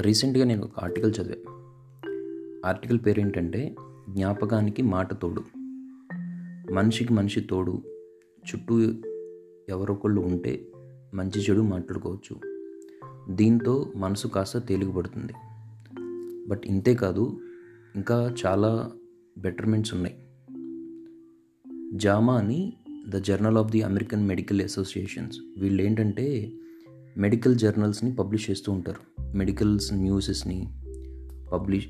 రీసెంట్గా నేను ఒక ఆర్టికల్ చదివా. ఆర్టికల్ పేరు ఏంటంటే జ్ఞాపకానికి మాట తోడు. మనిషికి మనిషి తోడు చుట్టూ ఎవరొకళ్ళు ఉంటే మంచి చెడు మాట్లాడుకోవచ్చు. దీంతో మనసు కాస్త తేలికపడుతుంది. బట్ ఇంతే కాదు ఇంకా చాలా బెటర్మెంట్స్ ఉన్నాయి. జామా అని the journal of the American medical associations వీళ్ళు ఏంటంటే మెడికల్ జర్నల్స్ని పబ్లిష్ చేస్తూ ఉంటారు. మెడికల్స్ న్యూసెస్ని పబ్లిష్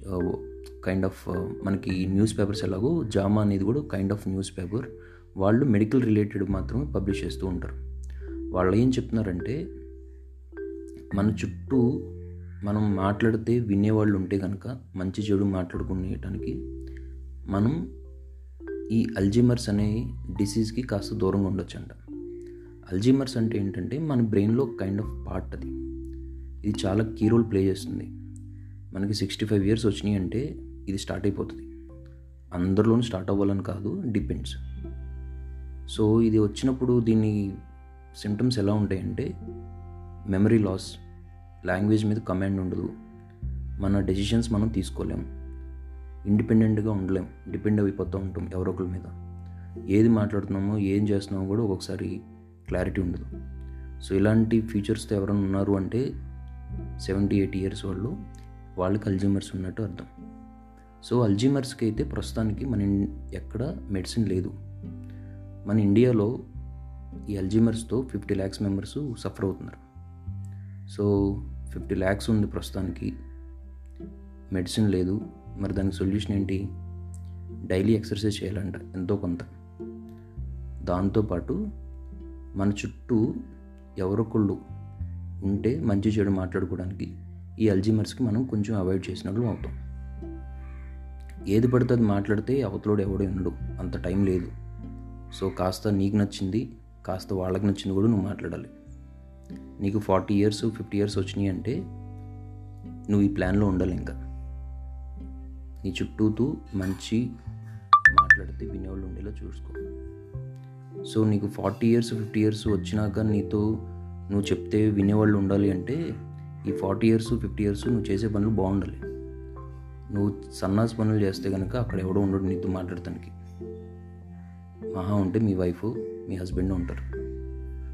కైండ్ ఆఫ్ మనకి న్యూస్ పేపర్స్ ఎలాగో జామా అనేది కూడా కైండ్ ఆఫ్ న్యూస్ పేపర్. వాళ్ళు మెడికల్ రిలేటెడ్ మాత్రమే పబ్లిష్ చేస్తూ ఉంటారు. వాళ్ళు ఏం చెప్తున్నారంటే మన చుట్టూ మనం మాట్లాడితే వినేవాళ్ళు ఉంటే కనుక మంచి చెడు మాట్లాడుకునేయటానికి మనం ఈ అల్జిమర్స్ అనే డిసీజ్కి కాస్త దూరంగా ఉండొచ్చు అంట అల్జీమర్స్ అంటే ఏంటంటే మన బ్రెయిన్లో కైండ్ ఆఫ్ పార్ట్ అది. ఇది చాలా కీ రోల్ ప్లే చేస్తుంది. మనకి సిక్స్టీ ఫైవ్ ఇయర్స్ వచ్చినాయి అంటే ఇది స్టార్ట్ అయిపోతుంది. అందరిలోనూ స్టార్ట్ అవ్వాలని కాదు డిపెండ్స్ సో ఇది వచ్చినప్పుడు దీని సిమ్టమ్స్ ఎలా ఉంటాయంటే మెమరీ లాస్ లాంగ్వేజ్ మీద కమాండ్ ఉండదు. మన డెసిషన్స్ మనం తీసుకోలేం. ఇండిపెండెంట్గా ఉండలేం. డిపెండ్ అయిపోతూ ఉంటాం ఎవరొకరి మీద. ఏది మాట్లాడుతున్నామో ఏం చేస్తున్నామో కూడా ఒక్కొక్కసారి క్లారిటీ ఉండదు. సో ఇలాంటి ఫీచర్స్తో ఎవరైనా ఉన్నారు అంటే సెవెంటీ ఎయిటీ ఇయర్స్ వాళ్ళు వాళ్ళకి అల్జీమర్స్ ఉన్నట్టు అర్థం. సో అల్జీమర్స్కి అయితే ప్రస్తుతానికి మన ఎక్కడ మెడిసిన్ లేదు. మన ఇండియాలో ఈ అల్జీమర్స్తో ఫిఫ్టీ ల్యాక్స్ మెంబర్స్ సఫర్ అవుతున్నారు. సో ఫిఫ్టీ ల్యాక్స్ ఉంది ప్రస్తుతానికి. మెడిసిన్ లేదు. మరి దానికి సొల్యూషన్ ఏంటి? డైలీ ఎక్సర్సైజ్ చేయాలంట ఎంతో కొంత. దాంతోపాటు మన చుట్టూ ఎవరొకళ్ళు ఉంటే మంచి చెడు మాట్లాడుకోవడానికి ఈ అల్జీమర్స్కి మనం కొంచెం అవాయిడ్ చేసినట్లు అవుతాం. ఏది పడితే అది మాట్లాడితే అవతలోడు ఎవడో ఉండడు. అంత టైం లేదు. సో కాస్త నీకు నచ్చింది కాస్త వాళ్ళకి నచ్చింది కూడా నువ్వు మాట్లాడాలి. నీకు ఫార్టీ ఇయర్స్ ఫిఫ్టీ ఇయర్స్ వచ్చినాయి అంటే నువ్వు ఈ ప్లాన్లో ఉండాలి ఇంకా. నీ చుట్టూతూ మంచి మాట్లాడితే వినేవాళ్ళు ఉండేలా చూసుకో. సో నీకు ఫార్టీ ఇయర్స్ ఫిఫ్టీ ఇయర్స్ వచ్చినాక నీతో నువ్వు చెప్తే వినేవాళ్ళు ఉండాలి అంటే ఈ ఫార్టీ ఇయర్స్ ఫిఫ్టీ ఇయర్స్ నువ్వు చేసే పనులు బాగుండాలి. నువ్వు సన్నాస్ పనులు చేస్తే కనుక అక్కడ ఎవడో ఉండడు నీతో మాట్లాడటానికి. మహా ఉంటే మీ వైఫ్ మీ హస్బెండ్ ఉంటారు.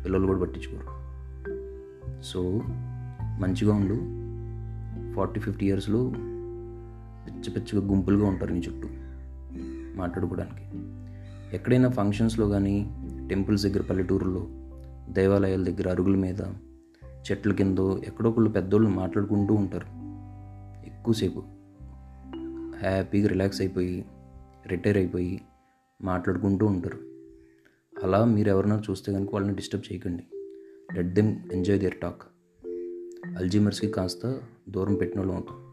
పిల్లలు కూడా పట్టించుకోరు. సో మంచిగా ఉండు. ఫార్టీ ఫిఫ్టీ ఇయర్స్లో పిచ్చి పిచ్చిగా గుంపులుగా ఉంటారు నీ చుట్టూ మాట్లాడుకోవడానికి. ఎక్కడైనా ఫంక్షన్స్లో కానీ టెంపుల్స్ దగ్గర పల్లెటూరులో దేవాలయాల దగ్గర అరుగుల మీద చెట్ల కింద ఎక్కడొకళ్ళు పెద్దోళ్ళు మాట్లాడుకుంటూ ఉంటారు. ఎక్కువసేపు హ్యాపీగా రిలాక్స్ అయిపోయి రిటైర్ అయిపోయి మాట్లాడుకుంటూ ఉంటారు. అలా మీరు ఎవరైనా చూస్తే కనుక వాళ్ళని డిస్టర్బ్ చేయకండి. Let them enjoy their talk. అల్జీమర్స్కి కాస్త దూరం పెట్టిన వాళ్ళు అవుతాం.